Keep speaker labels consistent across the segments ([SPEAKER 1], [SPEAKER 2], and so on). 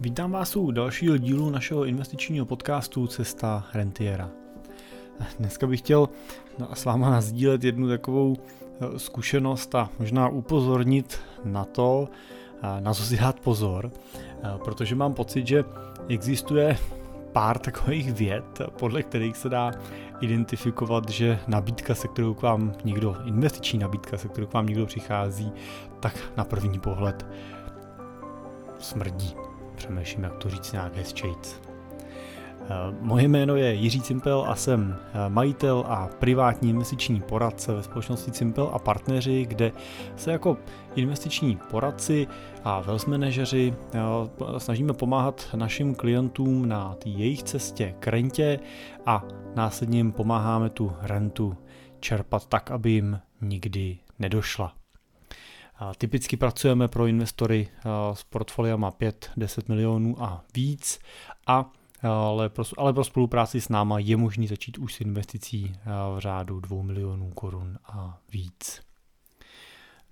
[SPEAKER 1] Vítám vás u dalšího dílu našeho investičního podcastu Cesta rentiera. Dneska bych chtěl s váma nazdílet jednu takovou eh, zkušenost a možná upozornit na to, na co si dát pozor, eh, protože mám pocit, že existuje pár takových věd, podle kterých se dá identifikovat, že nabídka, se kterou k vám někdo, investiční nabídka, se kterou k vám někdo přichází, tak na první pohled smrdí. Přemýšlím, jak to říct nějak hezčejc. Eh, moje jméno je Jiří Cimpel a jsem eh, majitel a privátní investiční poradce ve společnosti Cimpel a partneři, kde se jako investiční poradci a wealth manažeři eh, snažíme pomáhat našim klientům na jejich cestě k rentě a následně jim pomáháme tu rentu čerpat tak, aby jim nikdy nedošla. Typicky pracujeme pro investory s portfoliama 5-10 milionů a víc a ale pro, ale pro spolupráci s náma je možný začít už s investicí v řádu 2 milionů korun a víc.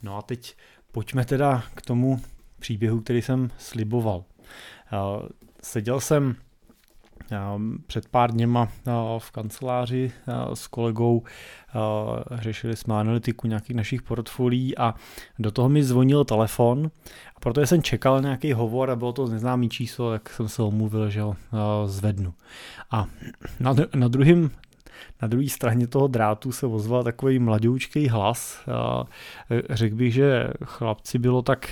[SPEAKER 1] No a teď pojďme teda k tomu příběhu, který jsem sliboval. Seděl jsem před pár dněma v kanceláři s kolegou řešili jsme analytiku nějakých našich portfolií a do toho mi zvonil telefon a protože jsem čekal nějaký hovor a bylo to neznámý číslo, tak jsem se omluvil, že ho zvednu. A na, na druhým na druhé straně toho drátu se ozval takový mladoučký hlas. Řekl bych, že chlapci bylo tak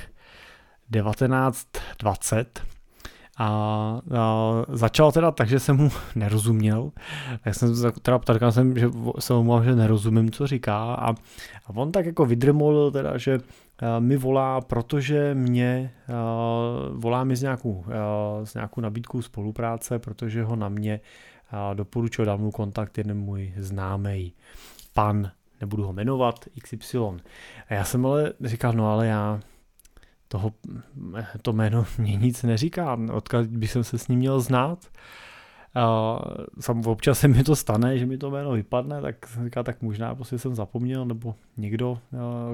[SPEAKER 1] 19-20 a, a začal teda tak, že jsem mu nerozuměl. Já jsem teda ptal jsem, že jsem mu že nerozumím, co říká a, a on tak jako vydrmolil teda, že mi volá, protože mě volá mi s nějakou, s nějakou nabídkou spolupráce, protože ho na mě doporučil, dal mu kontakt jeden můj známý pan, nebudu ho jmenovat, XY. A já jsem ale říkal, no ale já toho, to jméno mě nic neříká, odkud bych se s ním měl znát. A sam občas se mi to stane, že mi to jméno vypadne, tak říká, tak možná prostě jsem zapomněl, nebo někdo,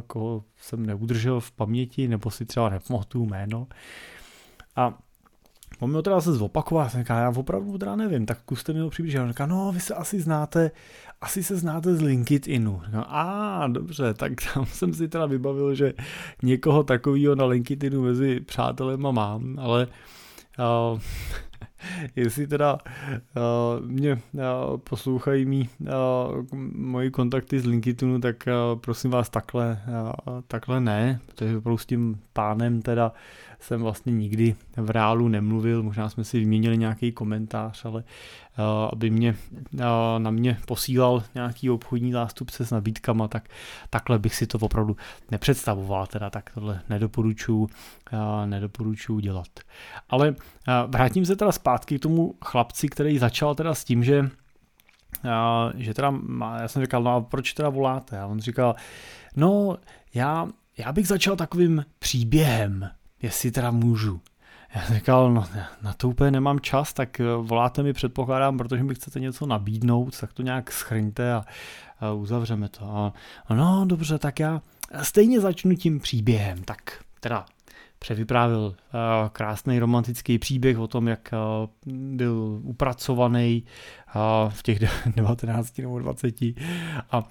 [SPEAKER 1] koho jsem neudržel v paměti, nebo si třeba nepamatuju jméno. A On mi teda se zopakoval, jsem říká, já opravdu teda nevím, tak zkuste mi ho přiblížit. On říká, no vy se asi znáte, asi se znáte z LinkedInu. Říkám, a dobře, tak tam jsem si teda vybavil, že někoho takového na LinkedInu mezi přátelema mám, ale uh, jestli teda uh, mě uh, poslouchají mý, uh, moji kontakty z LinkedInu, tak uh, prosím vás takhle, uh, takhle ne, protože opravdu s tím pánem teda jsem vlastně nikdy v reálu nemluvil, možná jsme si vyměnili nějaký komentář, ale uh, aby mě uh, na mě posílal nějaký obchodní zástupce s nabídkama, tak takhle bych si to opravdu nepředstavoval, teda tak tohle nedoporučuji uh, nedoporučuji dělat. Ale vrátím se teda zpátky k tomu chlapci, který začal teda s tím, že Uh, že teda, já jsem říkal, no a proč teda voláte? A on říkal, no já, já bych začal takovým příběhem, jestli teda můžu. Já říkal, no na to úplně nemám čas, tak eh, voláte mi předpokládám, protože mi chcete něco nabídnout, tak to nějak schrňte a, a uzavřeme to. A, no dobře, tak já stejně začnu tím příběhem, tak teda převyprávil eh, krásný romantický příběh o tom, jak eh, byl upracovaný eh, v těch 19 nebo 20 a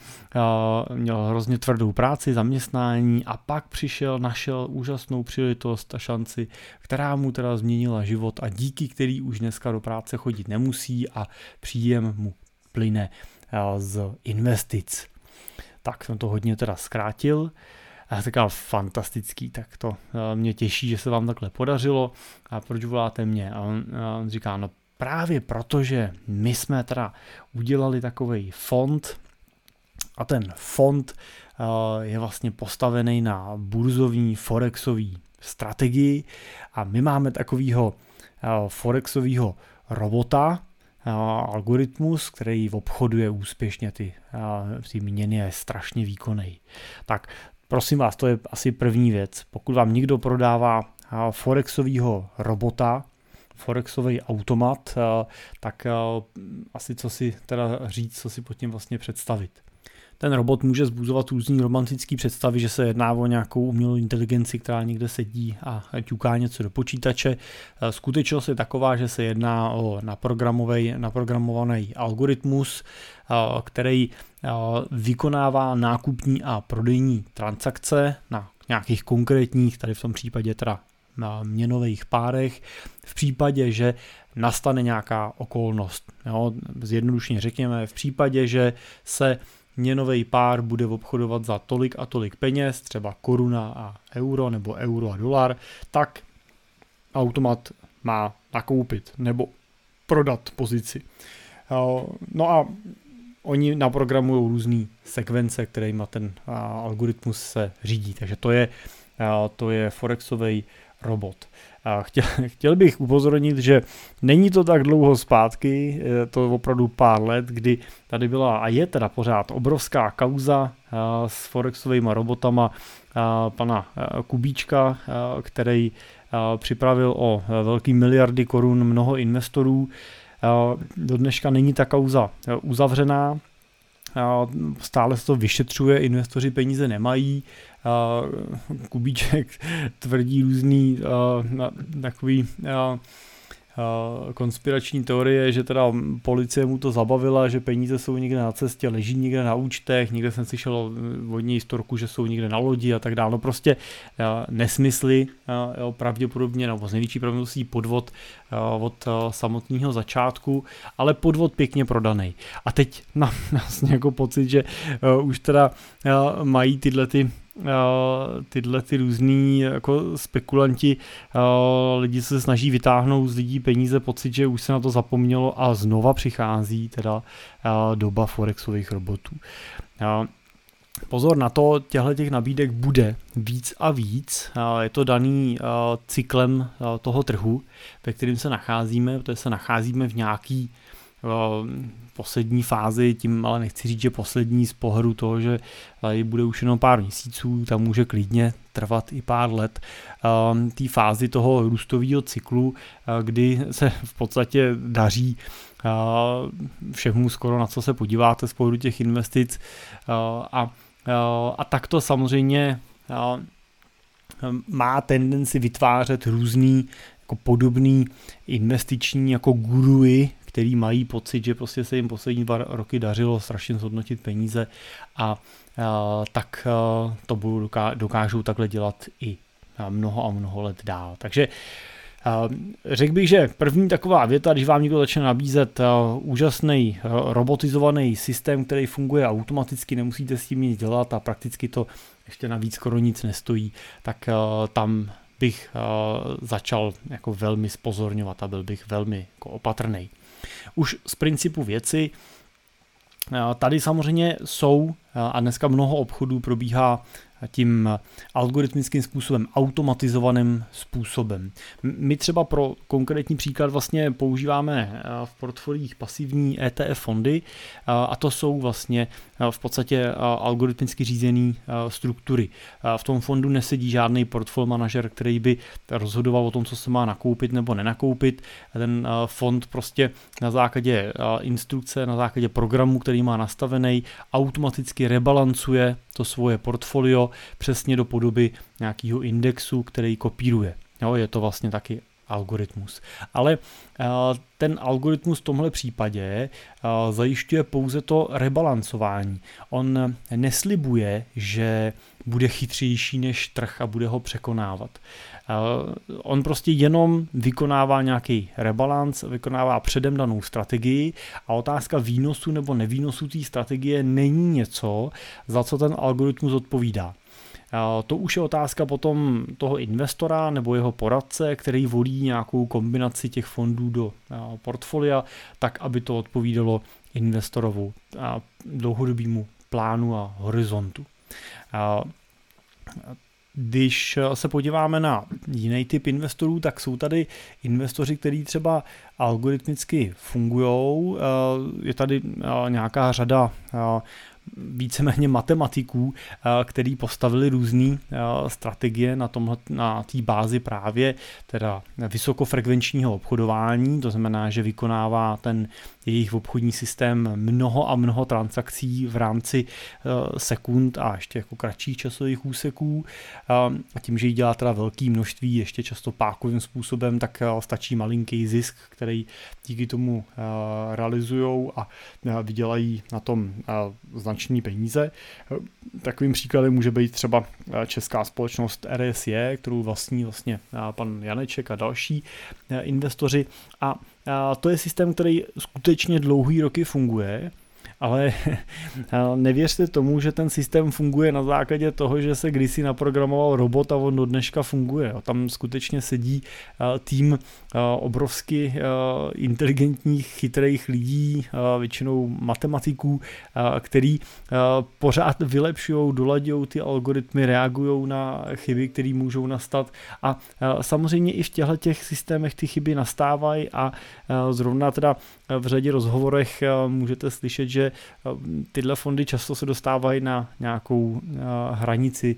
[SPEAKER 1] měl hrozně tvrdou práci, zaměstnání a pak přišel, našel úžasnou příležitost a šanci, která mu teda změnila život a díky který už dneska do práce chodit nemusí a příjem mu plyne z investic. Tak jsem to hodně teda zkrátil. A já říkal, fantastický, tak to eh, mě těší, že se vám takhle podařilo a proč voláte mě? A on, a on říká, no právě protože my jsme teda udělali takový fond a ten fond eh, je vlastně postavený na burzovní forexový strategii a my máme takového eh, forexového robota, algoritmus, který obchoduje úspěšně ty, ty měny je strašně výkonný. Tak Prosím vás, to je asi první věc. Pokud vám někdo prodává forexového robota, forexový automat, tak asi co si teda říct, co si pod tím vlastně představit. Ten robot může zbuzovat různý romantický představy, že se jedná o nějakou umělou inteligenci, která někde sedí a ťuká něco do počítače. Skutečnost je taková, že se jedná o naprogramovaný algoritmus, který vykonává nákupní a prodejní transakce na nějakých konkrétních, tady v tom případě teda na měnových párech, v případě, že nastane nějaká okolnost. Jo, zjednodušně řekněme, v případě, že se měnový pár bude obchodovat za tolik a tolik peněz, třeba koruna a euro nebo euro a dolar, tak automat má nakoupit nebo prodat pozici. No a oni naprogramují různé sekvence, kterými ten algoritmus se řídí. Takže to je, to je Forexový robot. Chtěl, chtěl bych upozornit, že není to tak dlouho zpátky, to opravdu pár let, kdy tady byla a je teda pořád obrovská kauza s Forexovými robotama pana Kubíčka, který připravil o velký miliardy korun mnoho investorů. Do dneška není ta kauza uzavřená, stále se to vyšetřuje, investoři peníze nemají, Kubíček tvrdí různý takový konspirační teorie, že teda policie mu to zabavila, že peníze jsou někde na cestě, leží někde na účtech, někde jsem slyšel od něj storku, že jsou někde na lodi a tak dále. No prostě nesmysly, jo, pravděpodobně, nebo z největší pravděpodobností podvod od samotného začátku, ale podvod pěkně prodaný. A teď mám vlastně jako pocit, že už teda mají tyhle ty tyhle ty různý jako spekulanti, lidi se snaží vytáhnout z lidí peníze, pocit, že už se na to zapomnělo a znova přichází teda doba forexových robotů. Pozor na to, těchto těch nabídek bude víc a víc. Je to daný cyklem toho trhu, ve kterém se nacházíme, protože se nacházíme v nějaký poslední fázi, tím ale nechci říct, že poslední z pohledu toho, že tady bude už jenom pár měsíců, tam může klidně trvat i pár let um, té fázi toho růstového cyklu, uh, kdy se v podstatě daří uh, všemu skoro na co se podíváte z pohledu těch investic a, a tak to samozřejmě má tendenci vytvářet různý jako podobný investiční jako guruji, který mají pocit, že prostě se jim poslední dva roky dařilo strašně zhodnotit peníze a, tak to budou dokážou takhle dělat i mnoho a mnoho let dál. Takže Řekl bych, že první taková věta, když vám někdo začne nabízet úžasný robotizovaný systém, který funguje automaticky, nemusíte s tím nic dělat a prakticky to ještě navíc skoro nic nestojí, tak tam bych začal jako velmi spozorňovat a byl bych velmi jako opatrný. Už z principu věci Tady samozřejmě jsou a dneska mnoho obchodů probíhá tím algoritmickým způsobem, automatizovaným způsobem. My třeba pro konkrétní příklad vlastně používáme eh, v portfoliích pasivní ETF fondy eh, a to jsou vlastně eh, v podstatě algoritmicky řízené struktury. V tom fondu nesedí žádný portfolio manažer, který by rozhodoval o tom, co se má nakoupit nebo nenakoupit. Ten fond prostě na základě instrukce, na základě programu, který má nastavený, automaticky rebalancuje to svoje portfolio přesně do podoby nějakého indexu, který kopíruje. Jo, je to vlastně taky algoritmus. Ale eh, ten algoritmus v tomhle případě eh, zajišťuje pouze to rebalancování. On neslibuje, že bude chytřejší než trh a bude ho překonávat. On prostě jenom vykonává nějaký rebalans, vykonává předem danou strategii a otázka výnosu nebo nevýnosu té strategie není něco, za co ten algoritmus odpovídá. To už je otázka potom toho investora nebo jeho poradce, který volí nějakou kombinaci těch fondů do portfolia, tak aby to odpovídalo investorovu dlouhodobému plánu a horizontu. Když se podíváme na jiný typ investorů, tak jsou tady investoři, kteří třeba algoritmicky fungují. Je tady nějaká řada víceméně matematiků, který postavili různé strategie na tomhle, na té bázi právě teda vysokofrekvenčního obchodování, to znamená, že vykonává ten jejich obchodní systém mnoho a mnoho transakcí v rámci sekund a ještě jako kratších časových úseků. A tím, že jí dělá teda velké množství, ještě často pákovým způsobem, tak stačí malinký zisk, který díky tomu realizují a vydělají na tom značné peníze. Takovým příkladem může být třeba česká společnost RSE, kterou vlastní vlastně pan Janeček a další investoři. A to je systém, který skutečně dlouhý roky funguje ale nevěřte tomu, že ten systém funguje na základě toho, že se kdysi naprogramoval robot a on do dneška funguje. Tam skutečně sedí tým obrovsky inteligentních, chytrých lidí, většinou matematiků, který pořád vylepšují, doladějí ty algoritmy, reagují na chyby, které můžou nastat a samozřejmě i v těchto těch systémech ty chyby nastávají a zrovna teda v řadě rozhovorech můžete slyšet, že tyhle fondy často se dostávají na nějakou hranici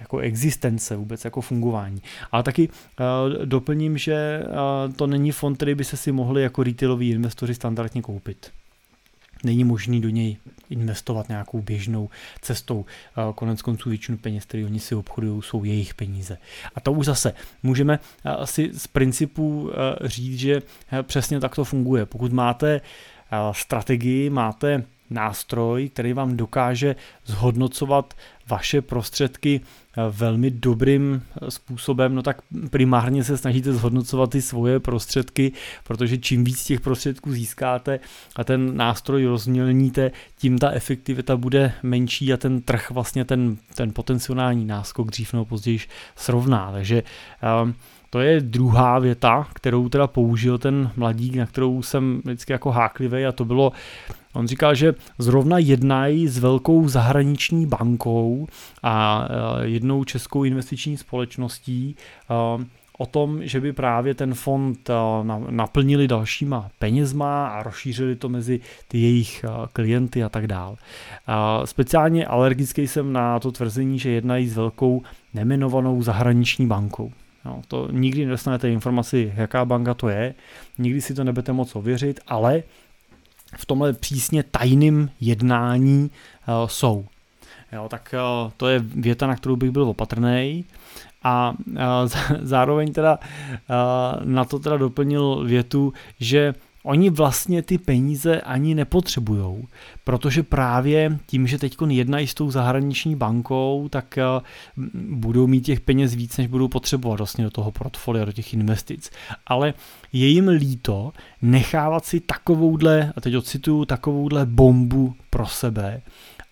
[SPEAKER 1] jako existence vůbec, jako fungování. Ale taky doplním, že to není fond, který by se si mohli jako retailoví investoři standardně koupit není možný do něj investovat nějakou běžnou cestou. Konec konců většinu peněz, které oni si obchodují, jsou jejich peníze. A to už zase můžeme asi z principu říct, že přesně tak to funguje. Pokud máte strategii, máte nástroj, který vám dokáže zhodnocovat vaše prostředky eh, velmi dobrým eh, způsobem, no tak primárně se snažíte zhodnocovat ty svoje prostředky, protože čím víc těch prostředků získáte a ten nástroj rozmělníte, tím ta efektivita bude menší a ten trh vlastně ten, ten potenciální náskok dřív nebo později srovná. Takže um, to je druhá věta, kterou teda použil ten mladík, na kterou jsem vždycky jako háklivý a to bylo, on říkal, že zrovna jednají s velkou zahraniční bankou a e, jednou českou investiční společností e, o tom, že by právě ten fond e, naplnili dalšíma penězma a rozšířili to mezi ty jejich klienty a tak dál. Speciálně alergický jsem na to tvrzení, že jednají s velkou nemenovanou zahraniční bankou. No, to nikdy nedostanete informaci, jaká banka to je, nikdy si to nebudete moc ověřit, ale v tomhle přísně tajným jednání uh, jsou. Jo, tak uh, to je věta, na kterou bych byl opatrný. A uh, zároveň teda na to teda doplnil větu, že Oni vlastně ty peníze ani nepotřebujou, protože právě tím, že teď jednají s tou zahraniční bankou, tak eh, budou mít těch peněz víc, než budou potřebovat vlastně do toho portfolia, do těch investic. Ale je jim líto nechávat si takovouhle, a teď ocituju, takovouhle bombu pro sebe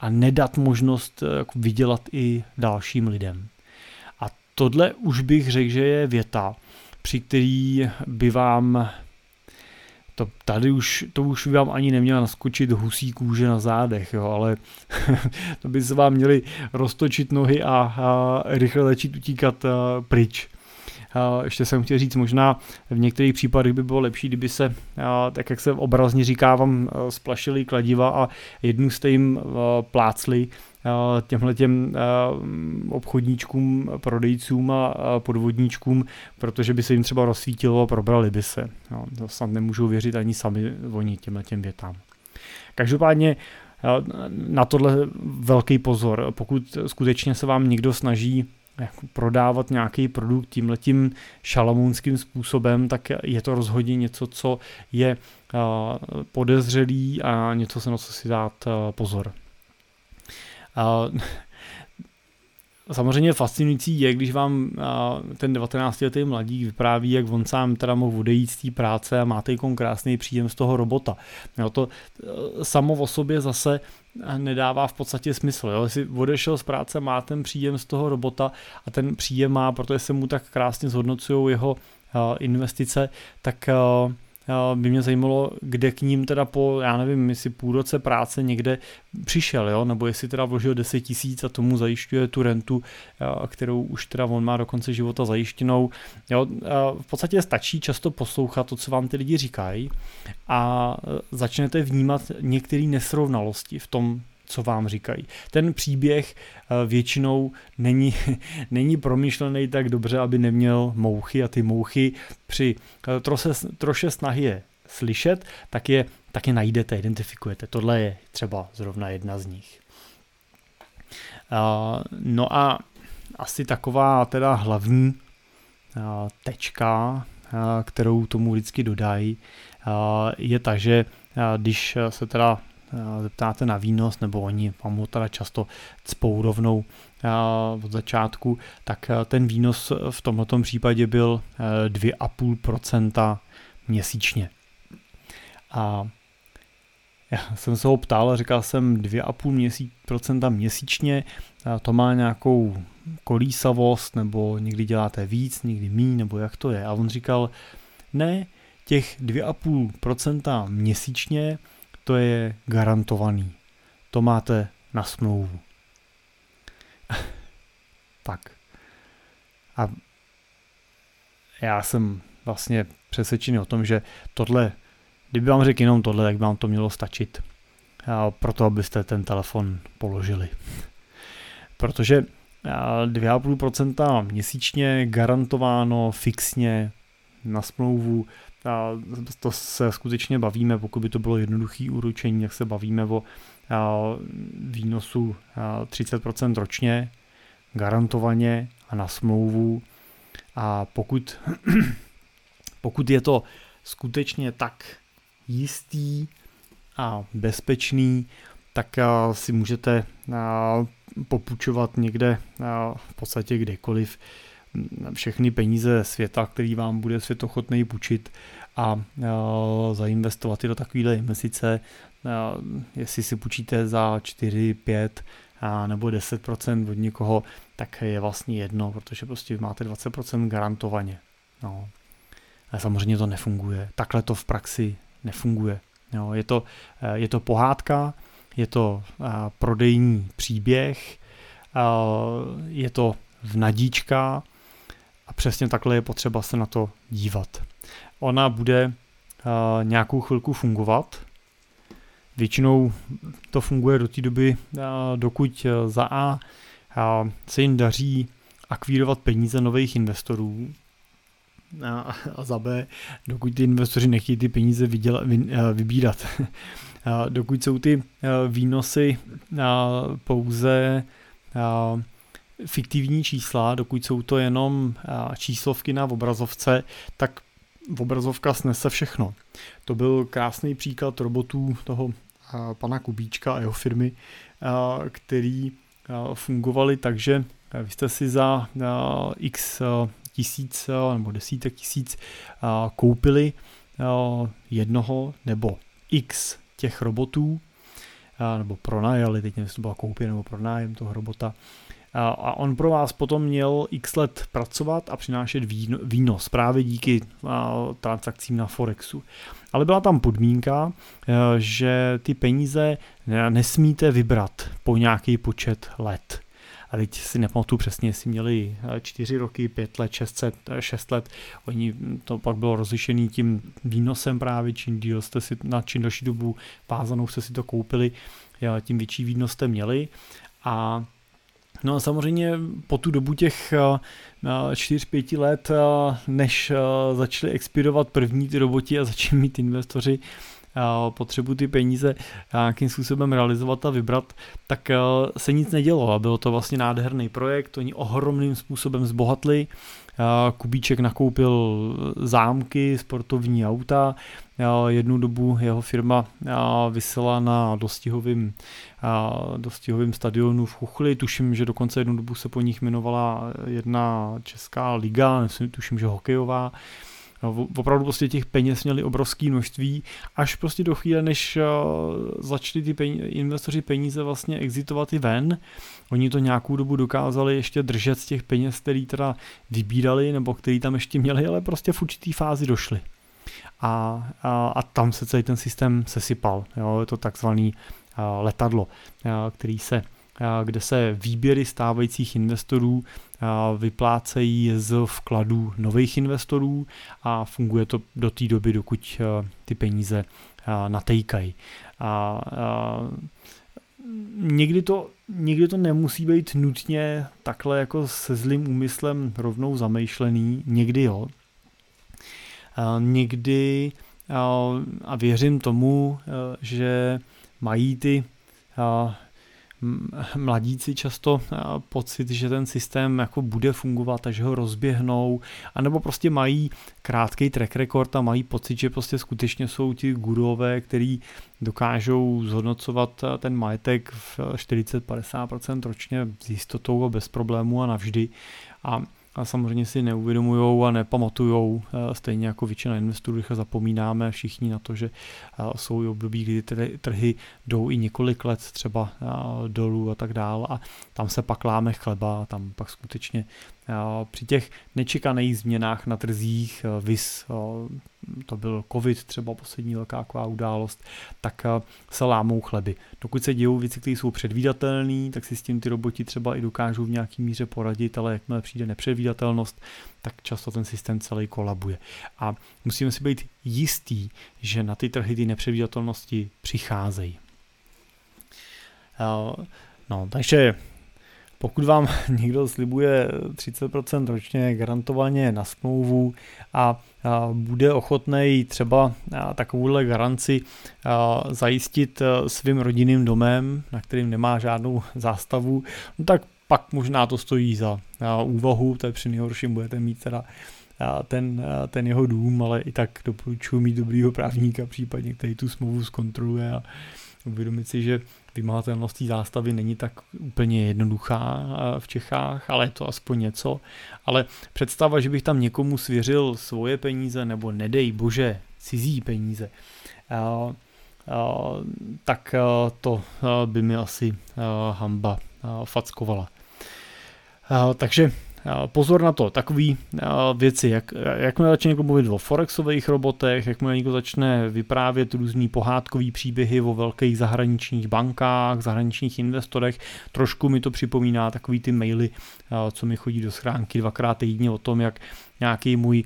[SPEAKER 1] a nedat možnost eh, jako vydělat i dalším lidem. A tohle už bych řekl, že je věta, při který by vám to, tady už, to už vám ani neměla naskočit husí kůže na zádech, jo, ale to by se vám měli roztočit nohy a, a rychle začít utíkat a, pryč. Ještě jsem chtěl říct, možná v některých případech by bylo lepší, kdyby se, tak jak se obrazně říká, vám splašili kladiva a jednu jste jim plácli těmhle těm obchodníčkům, prodejcům a podvodníčkům, protože by se jim třeba rozsvítilo a probrali by se. No, to snad nemůžou věřit ani sami oni těmhle těm větám. Každopádně na tohle velký pozor. Pokud skutečně se vám někdo snaží jako prodávat nějaký produkt tímhletím šalamounským způsobem, tak je to rozhodně něco, co je podezřelý a něco se na co si dát pozor. Samozřejmě fascinující je, když vám ten 19-letý mladík vypráví, jak on sám teda mohl odejít z té práce a má teď krásný příjem z toho robota. Jo, to e, samo o sobě zase nedává v podstatě smysl. Jo? Jestli odešel z práce, má ten příjem z toho robota a ten příjem má, protože se mu tak krásně zhodnocují jeho investice, tak by mě zajímalo, kde k ním teda po, já nevím, jestli půl roce práce někde přišel, jo? nebo jestli teda vložil 10 tisíc a tomu zajišťuje tu rentu, kterou už teda on má do konce života zajištěnou. Jo? V podstatě stačí často poslouchat to, co vám ty lidi říkají a začnete vnímat některé nesrovnalosti v tom, co vám říkají. Ten příběh většinou není, není promyšlený tak dobře, aby neměl mouchy a ty mouchy při troše, troše snahy je slyšet, tak je, tak je najdete, identifikujete. Tohle je třeba zrovna jedna z nich. No a asi taková teda hlavní tečka, kterou tomu vždycky dodají, je ta, že když se teda zeptáte na výnos, nebo oni vám ho teda často cpou rovnou od začátku, tak ten výnos v tomto případě byl 2,5% měsíčně. A já jsem se ho ptal říkal jsem 2,5 měsíc, procenta měsíčně, a to má nějakou kolísavost, nebo někdy děláte víc, někdy míň, nebo jak to je. A on říkal, ne, těch 2,5% měsíčně, to je garantovaný. To máte na smlouvu. tak. A já jsem vlastně přesvědčený o tom, že tohle Kdyby vám řekl jenom tohle, tak by vám to mělo stačit. Proto, abyste ten telefon položili. Protože 2,5% měsíčně garantováno fixně na smlouvu. A to se skutečně bavíme, pokud by to bylo jednoduché úročení, jak se bavíme o výnosu 30% ročně, garantovaně a na smlouvu. A pokud, pokud je to skutečně tak jistý a bezpečný, tak si můžete popučovat někde v podstatě kdekoliv všechny peníze světa, který vám bude světochotný půjčit a zainvestovat je do takovéhle investice, jestli si půjčíte za 4, 5 nebo 10% od někoho, tak je vlastně jedno, protože prostě máte 20% garantovaně. No. Ale samozřejmě to nefunguje. Takhle to v praxi nefunguje. Jo, je, to, eh, je to pohádka, je to eh, prodejní příběh, eh, je to v nadíčka a přesně takhle je potřeba se na to dívat. Ona bude nějakou chvilku fungovat, Většinou to funguje do té doby, dokud za A se jim daří akvírovat peníze nových investorů, a, a za B, dokud ty investoři nechtějí ty peníze vyděla, vy, eh, vybírat. dokud jsou ty eh, výnosy pouze fiktivní čísla, dokud jsou to jenom číslovky na obrazovce, tak obrazovka snese všechno. To byl krásný příklad robotů toho pana Kubíčka a jeho firmy, který fungovali tak, že vy jste si za x tisíc nebo desítek tisíc koupili jednoho nebo x těch robotů, nebo pronajali, teď nevím, jestli to byla koupě nebo pronájem toho robota, a on pro vás potom měl x let pracovat a přinášet výnos právě díky transakcím na Forexu. Ale byla tam podmínka, že ty peníze nesmíte vybrat po nějaký počet let. A teď si nepamatuju přesně, jestli měli 4 eh, roky, 5 let, 6 let, 6 let, oni hm, to pak bylo rozlišený tím výnosem právě, čím díl jste si na čím další dobu vázanou jste si to koupili, tím větší výnos jste měli. A No a samozřejmě po tu dobu těch 4-5 eh, let, eh, než začaly expirovat první ty roboti a začali mít investoři potřebu ty peníze nějakým způsobem realizovat a vybrat, tak se nic nedělo a byl to vlastně nádherný projekt, oni ohromným způsobem zbohatli, Kubíček nakoupil zámky, sportovní auta, jednu dobu jeho firma vysela na dostihovým, dostihovým stadionu v Chuchli, tuším, že dokonce jednu dobu se po nich jmenovala jedna česká liga, tuším, že hokejová, opravdu prostě těch peněz měli obrovské množství, až prostě do chvíle, než uh, začali ty peníze, investoři peníze vlastně exitovat i ven, oni to nějakou dobu dokázali ještě držet z těch peněz, který teda vybírali, nebo který tam ještě měli, ale prostě v určitý fázi došli. A, a, a tam se celý ten systém sesypal. Jo, je to takzvaný uh, letadlo, uh, který se kde se výběry stávajících investorů vyplácejí z vkladů nových investorů a funguje to do té doby, dokud ty peníze natejkají. A, a někdy to, někdy to nemusí být nutně takhle jako se zlým úmyslem rovnou zamýšlený, někdy jo. Někdy a věřím tomu, že mají ty mladíci často pocit, že ten systém jako bude fungovat a že ho rozběhnou, anebo prostě mají krátký track record a mají pocit, že prostě skutečně jsou ti gurové, který dokážou zhodnocovat ten majetek v 40-50% ročně s jistotou a bez problémů a navždy. A a samozřejmě si neuvědomují a nepamatujou, eh, stejně jako většina investorů, když zapomínáme všichni na to, že eh, jsou i období, kdy ty trhy jdou i několik let třeba eh, dolů a tak dále a tam se pak láme chleba, tam pak skutečně při těch nečekaných změnách na trzích, vis, to byl covid třeba poslední velká událost, tak se lámou chleby. Dokud se dějou věci, které jsou předvídatelné, tak si s tím ty roboti třeba i dokážou v nějaký míře poradit, ale jakmile přijde nepředvídatelnost, tak často ten systém celý kolabuje. A musíme si být jistý, že na ty trhy ty nepředvídatelnosti přicházejí. No, takže pokud vám někdo slibuje 30% ročně garantovaně na smlouvu a, bude ochotný třeba takovouhle garanci zajistit svým rodinným domem, na kterým nemá žádnou zástavu, no tak pak možná to stojí za úvahu, to je při nejhorším budete mít teda ten, ten jeho dům, ale i tak doporučuji mít dobrýho právníka, případně který tu smlouvu zkontroluje a uvědomit si, že vymahatelnost té zástavy není tak úplně jednoduchá v Čechách, ale je to aspoň něco. Ale představa, že bych tam někomu svěřil svoje peníze nebo nedej bože cizí peníze, tak to by mi asi hamba fackovala. Takže pozor na to, takové věci, jak, jakmile začne někdo mluvit o forexových robotech, jakmile někdo začne vyprávět různý pohádkový příběhy o velkých zahraničních bankách, zahraničních investorech, trošku mi to připomíná takový ty maily, co mi chodí do schránky dvakrát týdně o tom, jak nějaký můj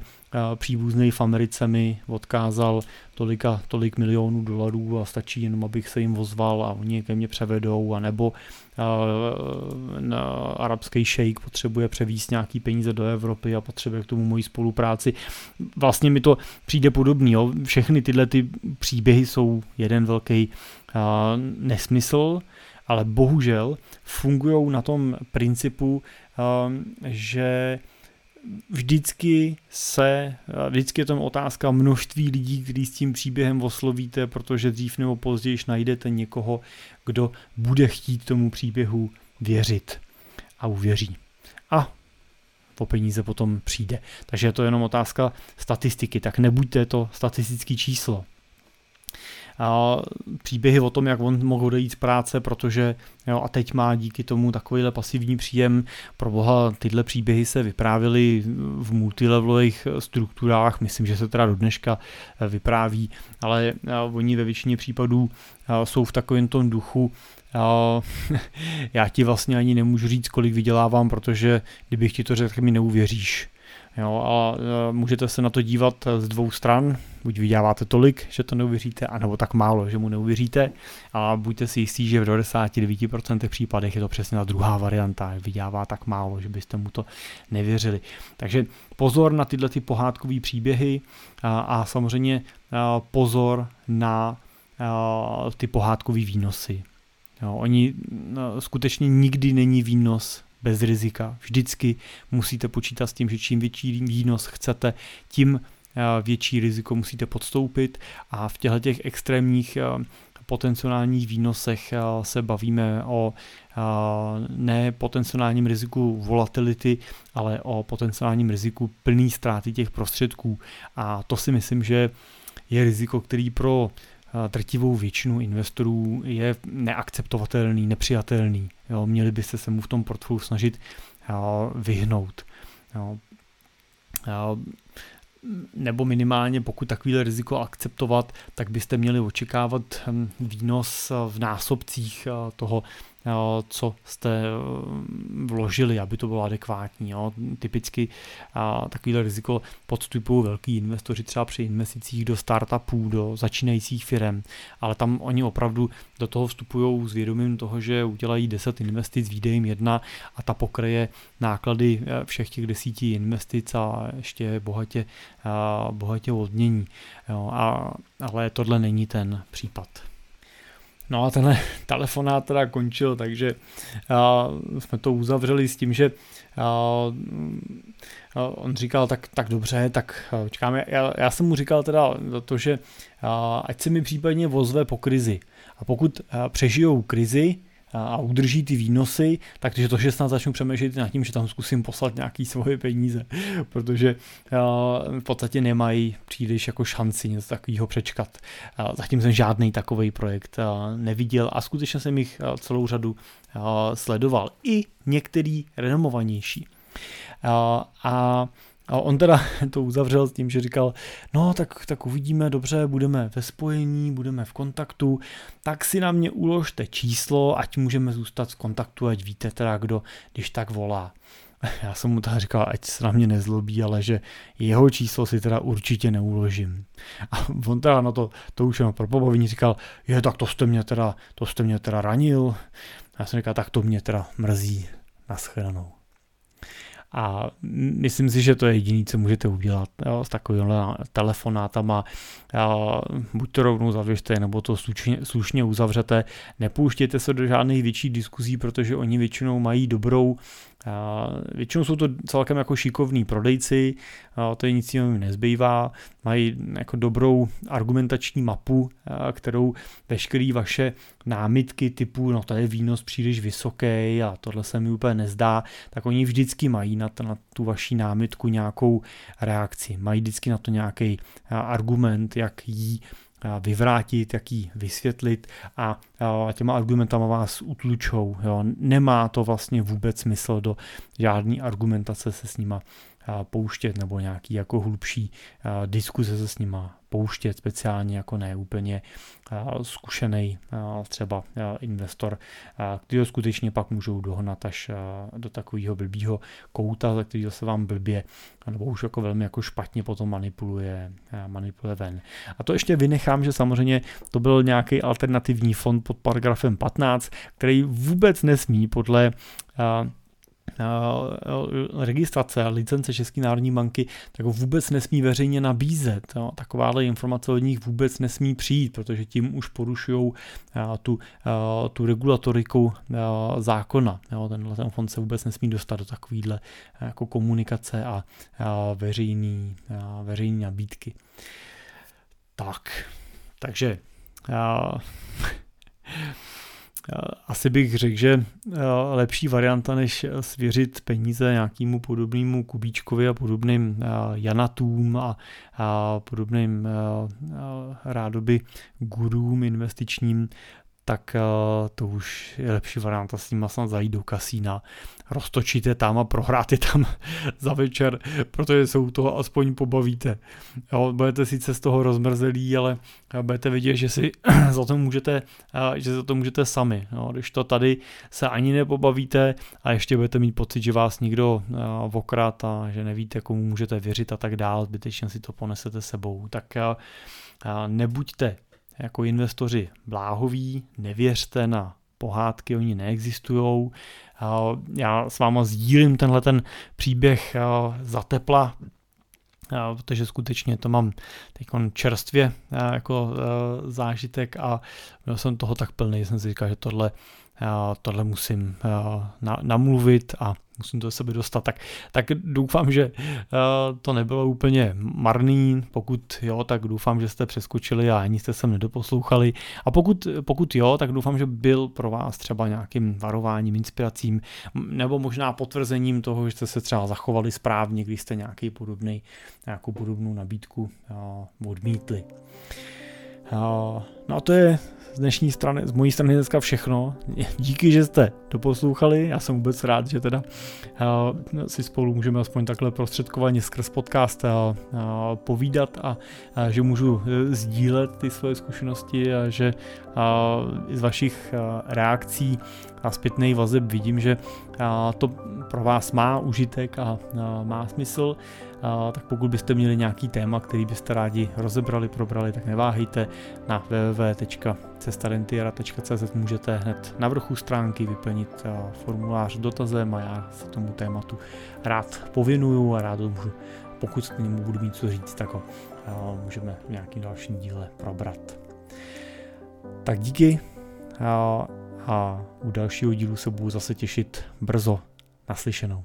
[SPEAKER 1] příbuzný v Americe mi odkázal tolika, tolik milionů dolarů a stačí jenom, abych se jim ozval a oni ke mně převedou, anebo na arabský šejk potřebuje převíst nějaký peníze do Evropy a potřebuje k tomu moji spolupráci. Vlastně mi to přijde podobný. Jo. Všechny tyhle ty příběhy jsou jeden velký nesmysl, ale bohužel fungují na tom principu, že vždycky se, vždycky je to otázka množství lidí, který s tím příběhem oslovíte, protože dřív nebo později najdete někoho, kdo bude chtít tomu příběhu věřit a uvěří. A po peníze potom přijde. Takže je to jenom otázka statistiky, tak nebuďte to statistický číslo a příběhy o tom, jak on mohl odejít z práce, protože jo, a teď má díky tomu takovýhle pasivní příjem. Pro boha tyhle příběhy se vyprávěly v multilevelových strukturách, myslím, že se teda do dneška vypráví, ale oni ve většině případů jsou v takovém tom duchu, já ti vlastně ani nemůžu říct, kolik vydělávám, protože kdybych ti to řekl, mi neuvěříš. Jo, a e, můžete se na to dívat z dvou stran, buď vyděláváte tolik, že to neuvěříte, anebo tak málo, že mu neuvěříte a buďte si jistí, že v 99% případech je to přesně ta druhá varianta, vydělává tak málo, že byste mu to nevěřili. Takže pozor na tyhle ty pohádkové příběhy a, a samozřejmě a, pozor na a, ty pohádkové výnosy. Jo, oni skutečně nikdy není výnos bez rizika. Vždycky musíte počítat s tím, že čím větší výnos chcete, tím eh, větší riziko musíte podstoupit a v těchto těch extrémních eh, potenciálních výnosech eh, se bavíme o ne potenciálním riziku volatility, ale o potenciálním riziku plný ztráty těch prostředků. A to si myslím, že je riziko, který pro drtivou většinu investorů je neakceptovatelný, nepřijatelný. Jo, měli byste se mu v tom portfoliu snažit vyhnout. Jo. Nebo minimálně pokud takovýhle riziko akceptovat, tak byste měli očekávat hm, výnos v násobcích toho co jste vložili, aby to bylo adekvátní. Jo. Typicky takovýhle riziko podstupují velký investoři třeba při investicích do startupů, do začínajících firm, ale tam oni opravdu do toho vstupují s vědomím toho, že udělají 10 investic, vyjde jim jedna a ta pokryje náklady e, všech těch desíti investic a ještě bohatě, bohatě odmění. Jo. A, ale tohle není ten případ. No a ten telefonát teda končil, takže uh, jsme to uzavřeli s tím, že uh, uh, on říkal, tak, tak dobře, tak čekáme. Já, já jsem mu říkal teda to, že uh, ať se mi případně vozve po krizi. A pokud přežijou krizi, a udrží ty výnosy, takže to, že snad začnu přemýšlet nad tím, že tam zkusím poslat nějaký svoje peníze, protože v podstatě nemají příliš jako šanci něco takového přečkat. Zatím jsem žádný takový projekt neviděl a skutečně jsem jich celou řadu sledoval. I některý renomovanější. A a on teda to uzavřel s tím, že říkal, no tak, tak uvidíme, dobře, budeme ve spojení, budeme v kontaktu, tak si na mě uložte číslo, ať můžeme zůstat v kontaktu, ať víte teda, kdo, když tak volá. Já jsem mu teda říkal, ať se na mě nezlobí, ale že jeho číslo si teda určitě neuložím. A on teda na to, to už jenom pro pobavení říkal, je, tak to jste mě teda, to jste mě teda ranil. Já jsem říkal, tak to mě teda mrzí. Naschledanou. A myslím si, že to je jediné, co můžete udělat jo, s takovými telefonátama. Jo, buď to rovnou zavěšte, nebo to slušně, slušně uzavřete. Nepouštějte se do žádných větších diskuzí, protože oni většinou mají dobrou Většinou jsou to celkem jako šikovní prodejci, to je nic jiného nezbývá, mají jako dobrou argumentační mapu, kterou veškeré vaše námitky typu, no to je výnos příliš vysoký a tohle se mi úplně nezdá, tak oni vždycky mají na, na tu vaši námitku nějakou reakci, mají vždycky na to nějaký argument, jak jí vyvrátit, jak ji vysvětlit a těma argumentama vás utlučou. Jo. Nemá to vlastně vůbec smysl do žádný argumentace se s nima pouštět nebo nějaký jako hlubší diskuze se s nima pouštět, speciálně jako ne úplně zkušený třeba investor, který ho skutečně pak můžou dohnat až do takového blbýho kouta, za kterého se vám blbě nebo už jako velmi jako špatně potom manipuluje, manipuluje ven. A to ještě vynechám, že samozřejmě to byl nějaký alternativní fond pod paragrafem 15, který vůbec nesmí podle registrace a licence České národní banky, tak ho vůbec nesmí veřejně nabízet. Takováhle informace od nich vůbec nesmí přijít, protože tím už porušují tu, tu regulatoriku zákona. Tenhle ten fond se vůbec nesmí dostat do takovýhle jako komunikace a veřejný, veřejný nabídky. Tak, takže asi bych řekl, že eh, lepší varianta, než svěřit peníze nějakému podobnému Kubíčkovi a podobným eh, Janatům a, podobným eh, rádoby gurům investičním, tak to už je lepší varianta s nima snad zajít do kasína, roztočit je tam a prohrát je tam za večer, protože se u toho aspoň pobavíte. Jo, budete sice z toho rozmrzelí, ale budete vidět, že si za to můžete, že za to můžete sami. Jo, když to tady se ani nepobavíte a ještě budete mít pocit, že vás někdo okrat a že nevíte, komu můžete věřit a tak dál, zbytečně si to ponesete sebou. Tak nebuďte jako investoři bláhoví, nevěřte na pohádky, oni neexistují. Já s váma sdílím tenhle ten příběh za tepla, protože skutečně to mám teď čerstvě jako zážitek a měl jsem toho tak plný, jsem si říkal, že tohle, tohle musím namluvit a musím to do sebe dostat, tak, tak doufám, že uh, to nebylo úplně marný, pokud jo, tak doufám, že jste přeskočili a ani jste se nedoposlouchali. A pokud, pokud jo, tak doufám, že byl pro vás třeba nějakým varováním, inspiracím nebo možná potvrzením toho, že jste se třeba zachovali správně, když jste nějaký podobný, nějakou podobnou nabídku uh, odmítli. Uh, no a to je z dnešní strany, z mojí strany dneska všechno. Díky, že jste doposlouchali. Já jsem vůbec rád, že teda uh, si spolu můžeme aspoň takhle prostředkovaně skrz podcast uh, uh, povídat a že můžu sdílet ty svoje zkušenosti a že z vašich reakcí a zpětný vazeb vidím, že to pro vás má užitek a má smysl, tak pokud byste měli nějaký téma, který byste rádi rozebrali, probrali, tak neváhejte. Na www.cestadentiera.cz můžete hned na vrchu stránky vyplnit formulář dotazem a já se tomu tématu rád pověnuju a rád můžu, pokud k němu budu mít co říct, tak ho můžeme v nějakým dalším díle probrat. Tak díky a u dalšího dílu se budu zase těšit brzo naslyšenou.